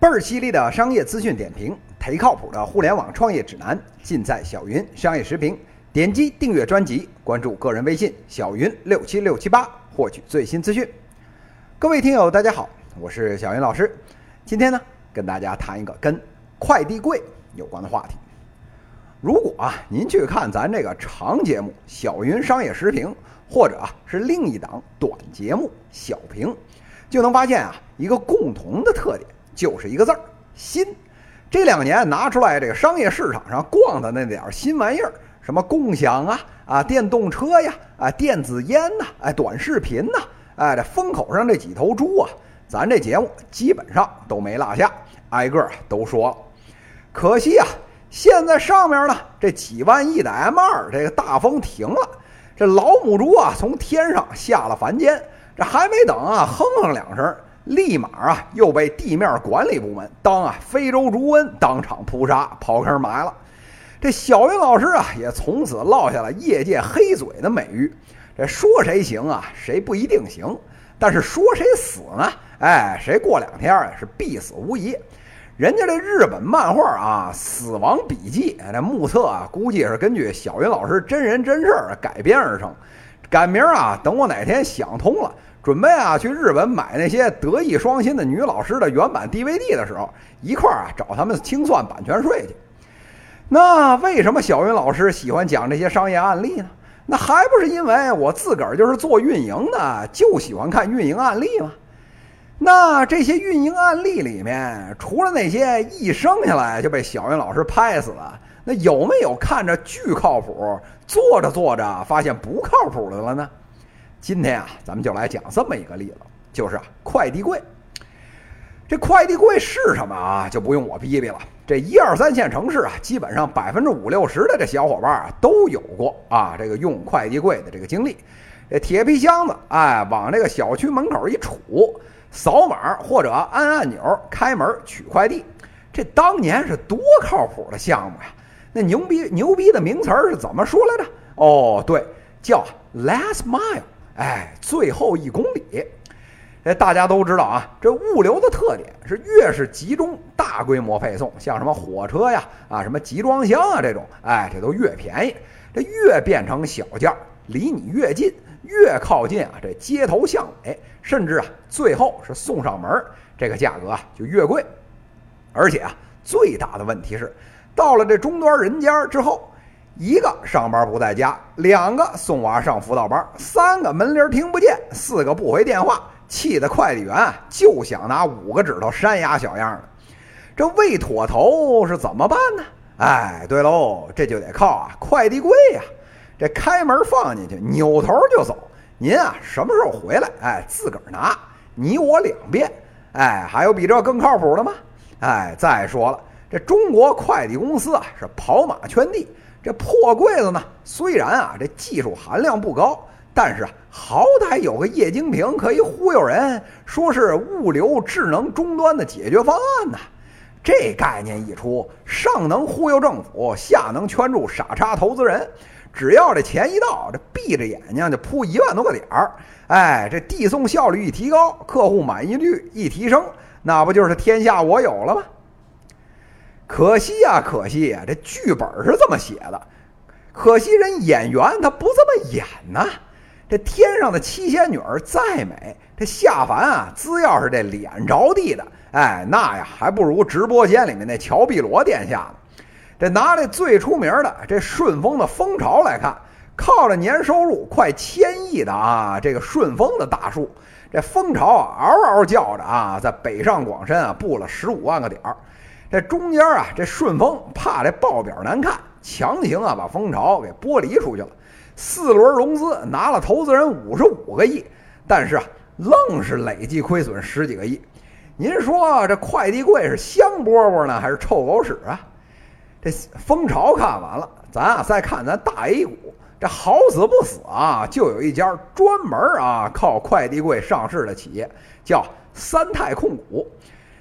倍儿犀利的商业资讯点评，忒靠谱的互联网创业指南，尽在小云商业时评。点击订阅专辑，关注个人微信小云六七六七八，获取最新资讯。各位听友，大家好，我是小云老师。今天呢，跟大家谈一个跟快递柜有关的话题。如果啊，您去看咱这个长节目《小云商业时评》，或者是另一档短节目《小评》，就能发现啊一个共同的特点，就是一个字儿“新”。这两年拿出来这个商业市场上逛的那点儿新玩意儿，什么共享啊啊电动车呀啊电子烟呐哎短视频呐哎这风口上这几头猪啊，咱这节目基本上都没落下，挨个都说了。可惜啊。现在上面呢，这几万亿的 M 二这个大风停了，这老母猪啊从天上下了凡间，这还没等啊哼哼两声，立马啊又被地面管理部门当啊非洲猪瘟当场扑杀刨坑埋了。这小云老师啊也从此落下了业界黑嘴的美誉。这说谁行啊，谁不一定行，但是说谁死呢？哎，谁过两天啊是必死无疑。人家这日本漫画啊，《死亡笔记》这目测啊，估计是根据小云老师真人真事儿改编而成。赶明儿啊，等我哪天想通了，准备啊去日本买那些德艺双馨的女老师的原版 DVD 的时候，一块儿啊找他们清算版权税去。那为什么小云老师喜欢讲这些商业案例呢？那还不是因为我自个儿就是做运营的，就喜欢看运营案例吗？那这些运营案例里面，除了那些一生下来就被小云老师拍死的，那有没有看着巨靠谱，做着做着发现不靠谱的了呢？今天啊，咱们就来讲这么一个例子，就是啊，快递柜。这快递柜是什么啊？就不用我逼逼了。这一二三线城市啊，基本上百分之五六十的这小伙伴啊，都有过啊这个用快递柜的这个经历。这铁皮箱子，哎，往这个小区门口一杵。扫码或者按按钮开门取快递，这当年是多靠谱的项目呀！那牛逼牛逼的名词儿是怎么说来着？哦，对，叫 last mile，哎，最后一公里。哎，大家都知道啊，这物流的特点是越是集中大规模配送，像什么火车呀啊，什么集装箱啊这种，哎，这都越便宜。这越变成小件儿，离你越近。越靠近啊，这街头巷尾，甚至啊，最后是送上门，这个价格啊就越贵。而且啊，最大的问题是，到了这终端人家之后，一个上班不在家，两个送娃上辅导班，三个门铃听不见，四个不回电话，气得快递员就想拿五个指头扇牙小样的。这未妥头是怎么办呢？哎，对喽，这就得靠啊快递柜呀。这开门放进去，扭头就走。您啊，什么时候回来？哎，自个儿拿，你我两遍。哎，还有比这更靠谱的吗？哎，再说了，这中国快递公司啊是跑马圈地。这破柜子呢，虽然啊这技术含量不高，但是啊好歹有个液晶屏可以忽悠人，说是物流智能终端的解决方案呢。这概念一出，上能忽悠政府，下能圈住傻叉投资人。只要这钱一到，这闭着眼睛就铺一万多个点儿，哎，这递送效率一提高，客户满意率一提升，那不就是天下我有了吗？可惜呀，可惜呀，这剧本是这么写的，可惜人演员他不这么演呐。这天上的七仙女再美，这下凡啊，只要是这脸着地的，哎，那呀还不如直播间里面那乔碧罗殿下呢。这拿这最出名的这顺丰的蜂巢来看，靠着年收入快千亿的啊这个顺丰的大树，这蜂巢啊嗷嗷叫着啊，在北上广深啊布了十五万个点儿。这中间啊，这顺丰怕这报表难看，强行啊把蜂巢给剥离出去了。四轮融资拿了投资人五十五个亿，但是啊，愣是累计亏损十几个亿。您说这快递柜是香饽饽呢，还是臭狗屎啊？这蜂巢看完了，咱啊再看咱大 A 股，这好死不死啊，就有一家专门啊靠快递柜上市的企业，叫三泰控股，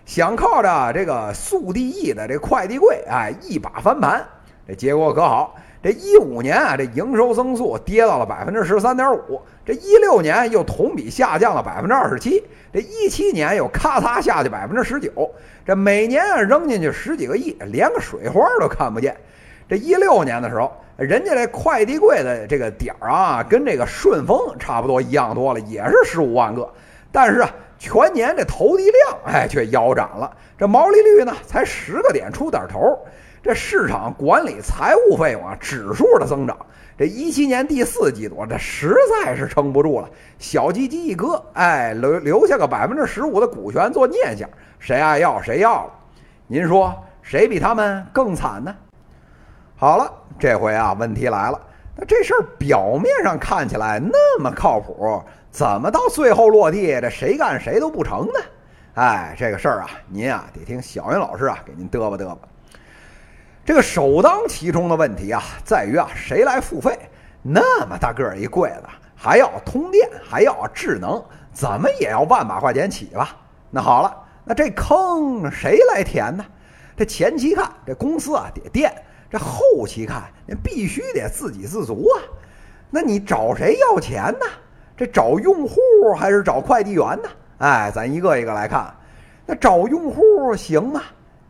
想靠着这个速递易的这快递柜，哎，一把翻盘。这结果可好，这一五年啊，这营收增速跌到了百分之十三点五，这一六年又同比下降了百分之二十七，这一七年又咔嚓下去百分之十九，这每年啊扔进去十几个亿，连个水花都看不见。这一六年的时候，人家这快递柜的这个点儿啊，跟这个顺丰差不多一样多了，也是十五万个，但是啊，全年这投递量哎却腰斩了，这毛利率呢才十个点出点头。这市场管理财务费用啊，指数的增长，这一七年第四季度，这实在是撑不住了。小鸡鸡一割，哎，留留下个百分之十五的股权做念想，谁爱要谁要了。您说谁比他们更惨呢？好了，这回啊，问题来了。那这事儿表面上看起来那么靠谱，怎么到最后落地，这谁干谁都不成呢？哎，这个事儿啊，您啊得听小云老师啊给您嘚吧嘚吧。这个首当其冲的问题啊，在于啊，谁来付费？那么大个儿一柜子，还要通电，还要智能，怎么也要万把块钱起吧？那好了，那这坑谁来填呢？这前期看，这公司啊得垫；这后期看，那必须得自给自足啊。那你找谁要钱呢？这找用户还是找快递员呢？哎，咱一个一个来看。那找用户行吗？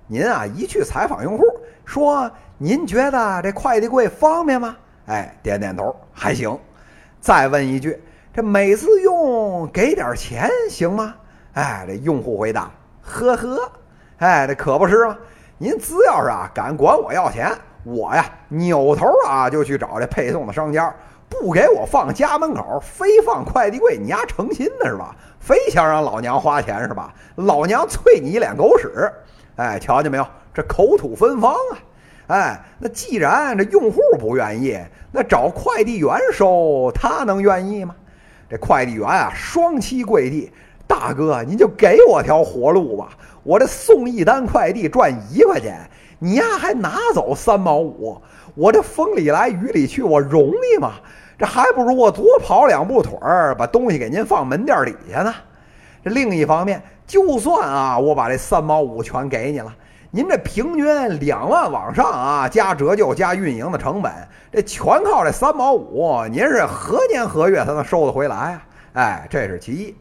您啊，一去采访用户，说您觉得这快递柜方便吗？哎，点点头，还行。再问一句，这每次用给点钱行吗？哎，这用户回答，呵呵，哎，这可不是吗？您只要是啊敢管我要钱，我呀扭头啊就去找这配送的商家，不给我放家门口，非放快递柜，你丫成心的是吧？非想让老娘花钱是吧？老娘啐你一脸狗屎！哎，瞧见没有？这口吐芬芳啊！哎，那既然这用户不愿意，那找快递员收，他能愿意吗？这快递员啊，双膝跪地，大哥，您就给我条活路吧！我这送一单快递赚一块钱，你呀还拿走三毛五，我这风里来雨里去，我容易吗？这还不如我多跑两步腿儿，把东西给您放门店底下呢。这另一方面。就算啊，我把这三毛五全给你了，您这平均两万往上啊，加折旧加运营的成本，这全靠这三毛五，您是何年何月才能收得回来啊？哎，这是其一。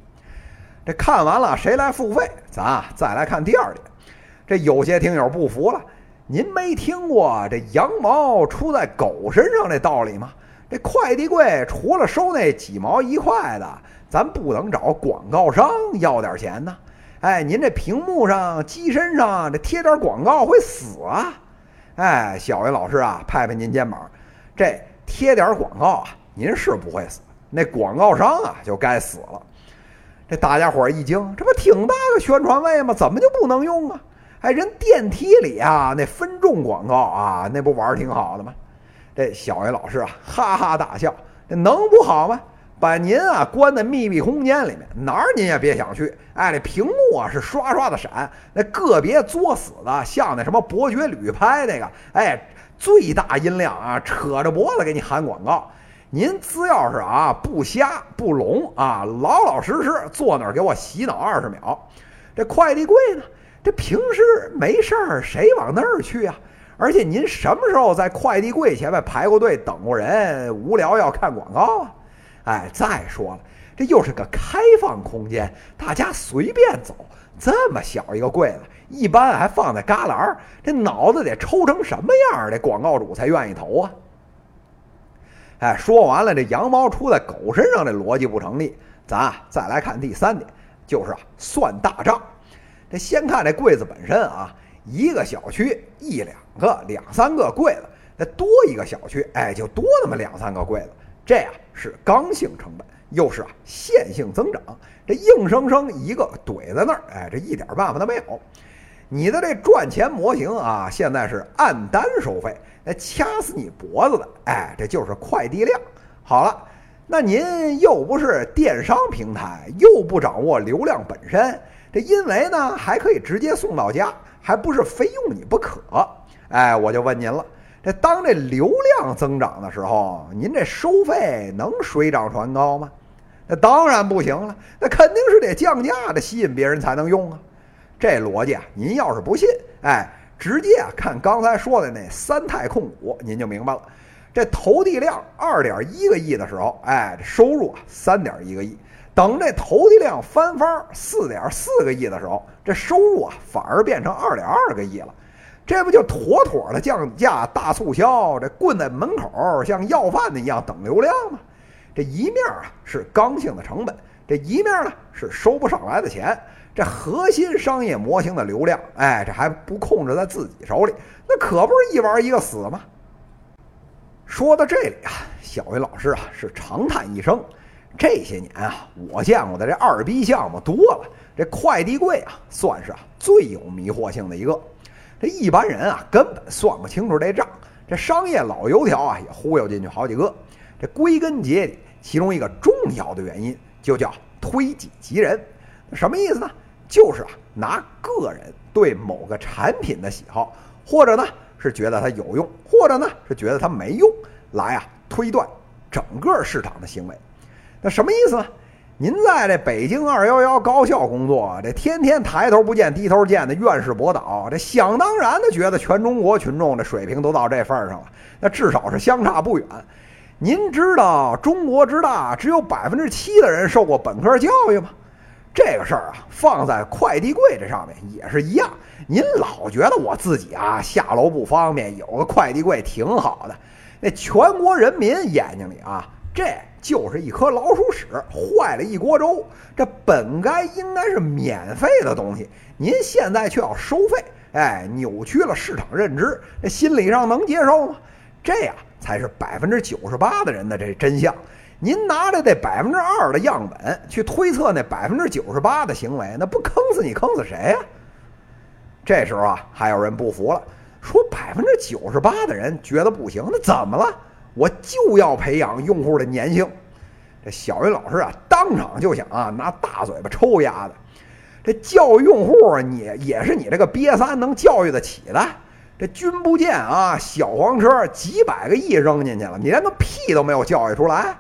这看完了谁来付费，咱啊再来看第二点。这有些听友不服了，您没听过这羊毛出在狗身上这道理吗？这快递柜除了收那几毛一块的，咱不能找广告商要点钱呢？哎，您这屏幕上、机身上这贴点广告会死啊！哎，小云老师啊，拍拍您肩膀，这贴点广告啊，您是不会死，那广告商啊就该死了。这大家伙一惊，这不挺大个宣传位吗？怎么就不能用啊？哎，人电梯里啊那分众广告啊，那不玩儿挺好的吗？这小云老师啊，哈哈大笑，这能不好吗？把您啊关在密闭空间里面，哪儿您也别想去。哎，这屏幕啊是刷刷的闪，那个别作死的，像那什么伯爵旅拍那个，哎，最大音量啊，扯着脖子给你喊广告。您只要是啊不瞎不聋啊，老老实实坐那儿给我洗脑二十秒。这快递柜呢，这平时没事儿谁往那儿去啊？而且您什么时候在快递柜前面排过队等过人？无聊要看广告啊？哎，再说了，这又是个开放空间，大家随便走。这么小一个柜子，一般还放在旮旯，这脑子得抽成什么样儿，这广告主才愿意投啊？哎，说完了，这羊毛出在狗身上，这逻辑不成立。咱啊，再来看第三点，就是啊，算大账。这先看这柜子本身啊，一个小区一两个、两三个柜子，那多一个小区，哎，就多那么两三个柜子。这呀是刚性成本，又是啊线性增长，这硬生生一个怼在那儿，哎，这一点办法都没有。你的这赚钱模型啊，现在是按单收费，那掐死你脖子的，哎，这就是快递量。好了，那您又不是电商平台，又不掌握流量本身，这因为呢还可以直接送到家，还不是非用你不可。哎，我就问您了。这当这流量增长的时候，您这收费能水涨船高吗？那当然不行了，那肯定是得降价的，吸引别人才能用啊。这逻辑啊，您要是不信，哎，直接啊看刚才说的那三泰控股，您就明白了。这投递量二点一个亿的时候，哎，收入啊三点一个亿。等这投递量翻番四点四个亿的时候，这收入啊反而变成二点二个亿了。这不就妥妥的降价大促销？这棍在门口像要饭的一样等流量吗？这一面啊是刚性的成本，这一面呢是收不上来的钱。这核心商业模型的流量，哎，这还不控制在自己手里，那可不是一玩一个死吗？说到这里啊，小云老师啊是长叹一声。这些年啊，我见过的这二逼项目多了，这快递柜啊，算是啊最有迷惑性的一个。这一般人啊，根本算不清楚这账。这商业老油条啊，也忽悠进去好几个。这归根结底，其中一个重要的原因就叫推己及人。什么意思呢？就是啊，拿个人对某个产品的喜好，或者呢是觉得它有用，或者呢是觉得它没用，来啊推断整个市场的行为。那什么意思呢？您在这北京二幺幺高校工作，这天天抬头不见低头见的院士博导，这想当然的觉得全中国群众的水平都到这份上了，那至少是相差不远。您知道中国之大只有百分之七的人受过本科教育吗？这个事儿啊，放在快递柜这上面也是一样。您老觉得我自己啊下楼不方便，有个快递柜挺好的。那全国人民眼睛里啊，这。就是一颗老鼠屎坏了一锅粥，这本该应该是免费的东西，您现在却要收费，哎，扭曲了市场认知，这心理上能接受吗？这样才是百分之九十八的人的这真相。您拿着这百分之二的样本去推测那百分之九十八的行为，那不坑死你，坑死谁呀？这时候啊，还有人不服了，说百分之九十八的人觉得不行，那怎么了？我就要培养用户的粘性，这小云老师啊，当场就想啊，拿大嘴巴抽丫的。这教育用户，你也是你这个瘪三能教育得起的？这君不见啊，小黄车几百个亿扔进去了，你连个屁都没有教育出来。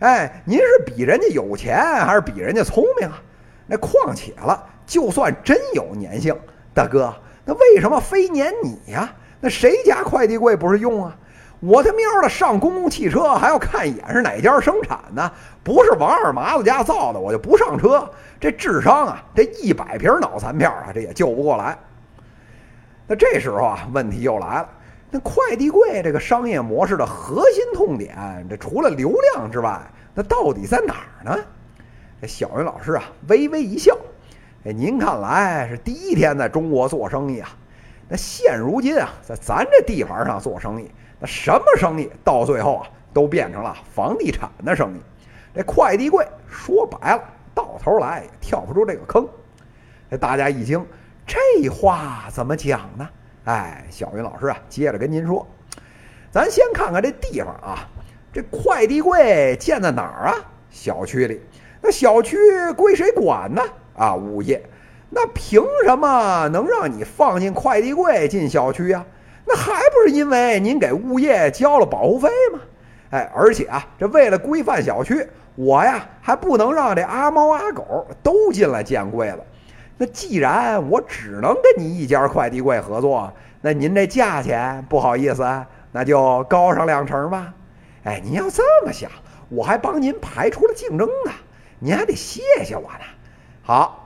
哎，您是比人家有钱，还是比人家聪明啊？那况且了，就算真有粘性，大哥，那为什么非粘你呀？那谁家快递柜不是用啊？我他喵的上公共汽车还要看一眼是哪家生产的，不是王二麻子家造的，我就不上车。这智商啊，这一百瓶脑残片啊，这也救不过来。那这时候啊，问题又来了。那快递柜这个商业模式的核心痛点，这除了流量之外，那到底在哪儿呢？这小云老师啊，微微一笑。哎，您看来是第一天在中国做生意啊。那现如今啊，在咱这地盘上做生意。那什么生意到最后啊，都变成了房地产的生意。这快递柜说白了，到头来也跳不出这个坑。这大家一惊，这话怎么讲呢？哎，小云老师啊，接着跟您说，咱先看看这地方啊，这快递柜建在哪儿啊？小区里。那小区归谁管呢？啊，物业。那凭什么能让你放进快递柜进小区啊？那还不是因为您给物业交了保护费吗？哎，而且啊，这为了规范小区，我呀还不能让这阿猫阿狗都进来建柜子。那既然我只能跟你一家快递柜合作，那您这价钱不好意思，那就高上两成吧。哎，您要这么想，我还帮您排除了竞争呢，您还得谢谢我呢。好，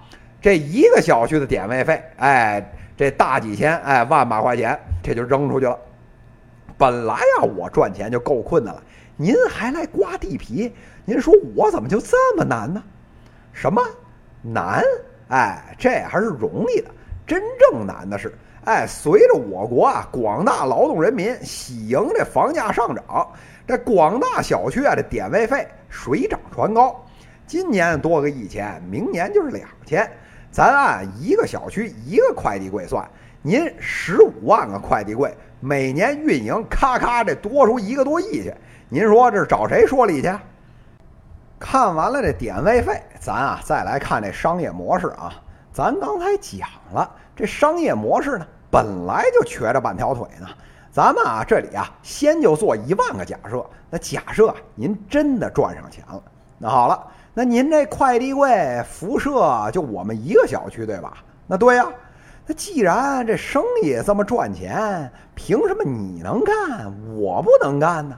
这一个小区的点位费，哎。这大几千，哎，万把块钱，这就扔出去了。本来呀，我赚钱就够困难了，您还来刮地皮，您说我怎么就这么难呢？什么难？哎，这还是容易的。真正难的是，哎，随着我国啊广大劳动人民喜迎这房价上涨，这广大小区啊这点位费水涨船高，今年多个一千，明年就是两千。咱按一个小区一个快递柜算，您十五万个快递柜，每年运营咔咔这多出一个多亿去，您说这是找谁说理去？看完了这点位费，咱啊再来看这商业模式啊。咱刚才讲了，这商业模式呢本来就瘸着半条腿呢。咱们啊这里啊先就做一万个假设，那假设您真的赚上钱了，那好了。那您这快递柜辐射就我们一个小区对吧？那对呀，那既然这生意这么赚钱，凭什么你能干，我不能干呢？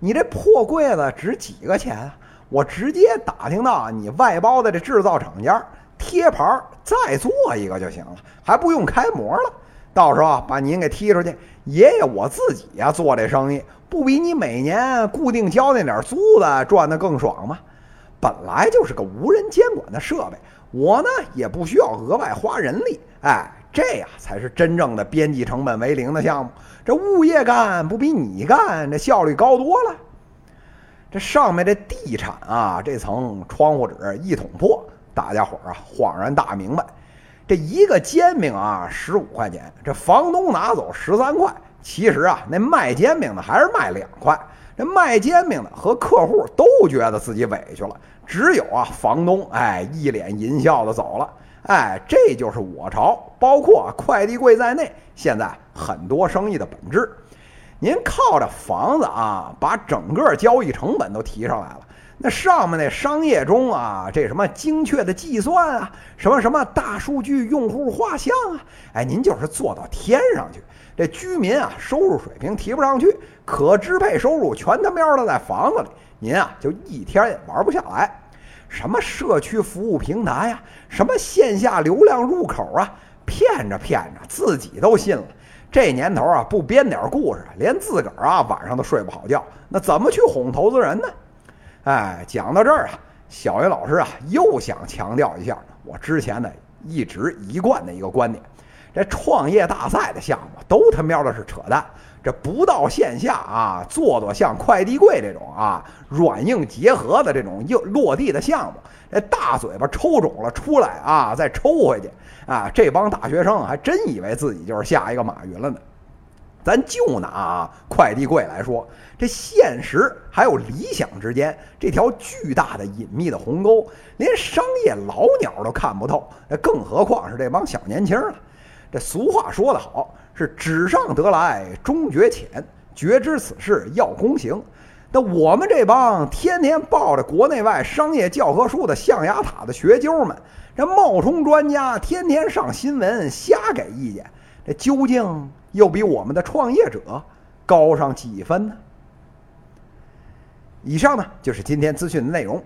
你这破柜子值几个钱啊？我直接打听到你外包的这制造厂家贴牌再做一个就行了，还不用开模了。到时候把您给踢出去，爷爷我自己呀做这生意，不比你每年固定交那点租子赚的更爽吗？本来就是个无人监管的设备，我呢也不需要额外花人力，哎。这呀才是真正的边际成本为零的项目。这物业干不比你干，这效率高多了。这上面这地产啊，这层窗户纸一捅破，大家伙儿啊恍然大明白，这一个煎饼啊十五块钱，这房东拿走十三块。其实啊，那卖煎饼的还是卖两块。这卖煎饼的和客户都觉得自己委屈了，只有啊房东哎一脸淫笑的走了。哎，这就是我朝，包括快递柜在内，现在很多生意的本质。您靠着房子啊，把整个交易成本都提上来了。那上面那商业中啊，这什么精确的计算啊，什么什么大数据用户画像啊，哎，您就是做到天上去。这居民啊，收入水平提不上去，可支配收入全他喵的在房子里，您啊就一天也玩不下来。什么社区服务平台呀？什么线下流量入口啊？骗着骗着自己都信了。这年头啊，不编点故事，连自个儿啊晚上都睡不好觉。那怎么去哄投资人呢？哎，讲到这儿啊，小云老师啊又想强调一下我之前呢一直一贯的一个观点：这创业大赛的项目都他喵的是扯淡。这不到线下啊，做做像快递柜这种啊软硬结合的这种又落地的项目，这大嘴巴抽肿了出来啊，再抽回去啊，这帮大学生还真以为自己就是下一个马云了呢。咱就拿啊快递柜来说，这现实还有理想之间这条巨大的隐秘的鸿沟，连商业老鸟都看不透，更何况是这帮小年轻了。这俗话说得好。是纸上得来终觉浅，绝知此事要躬行。那我们这帮天天抱着国内外商业教科书的象牙塔的学究们，这冒充专家，天天上新闻瞎给意见，这究竟又比我们的创业者高上几分呢？以上呢就是今天资讯的内容，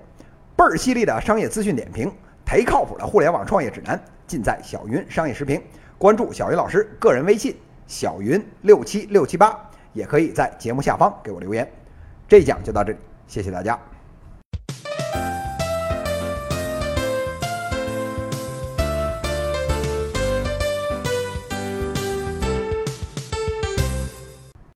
倍儿犀利的商业资讯点评，忒靠谱的互联网创业指南，尽在小云商业时评。关注小云老师个人微信小云六七六七八，也可以在节目下方给我留言。这一讲就到这里，谢谢大家。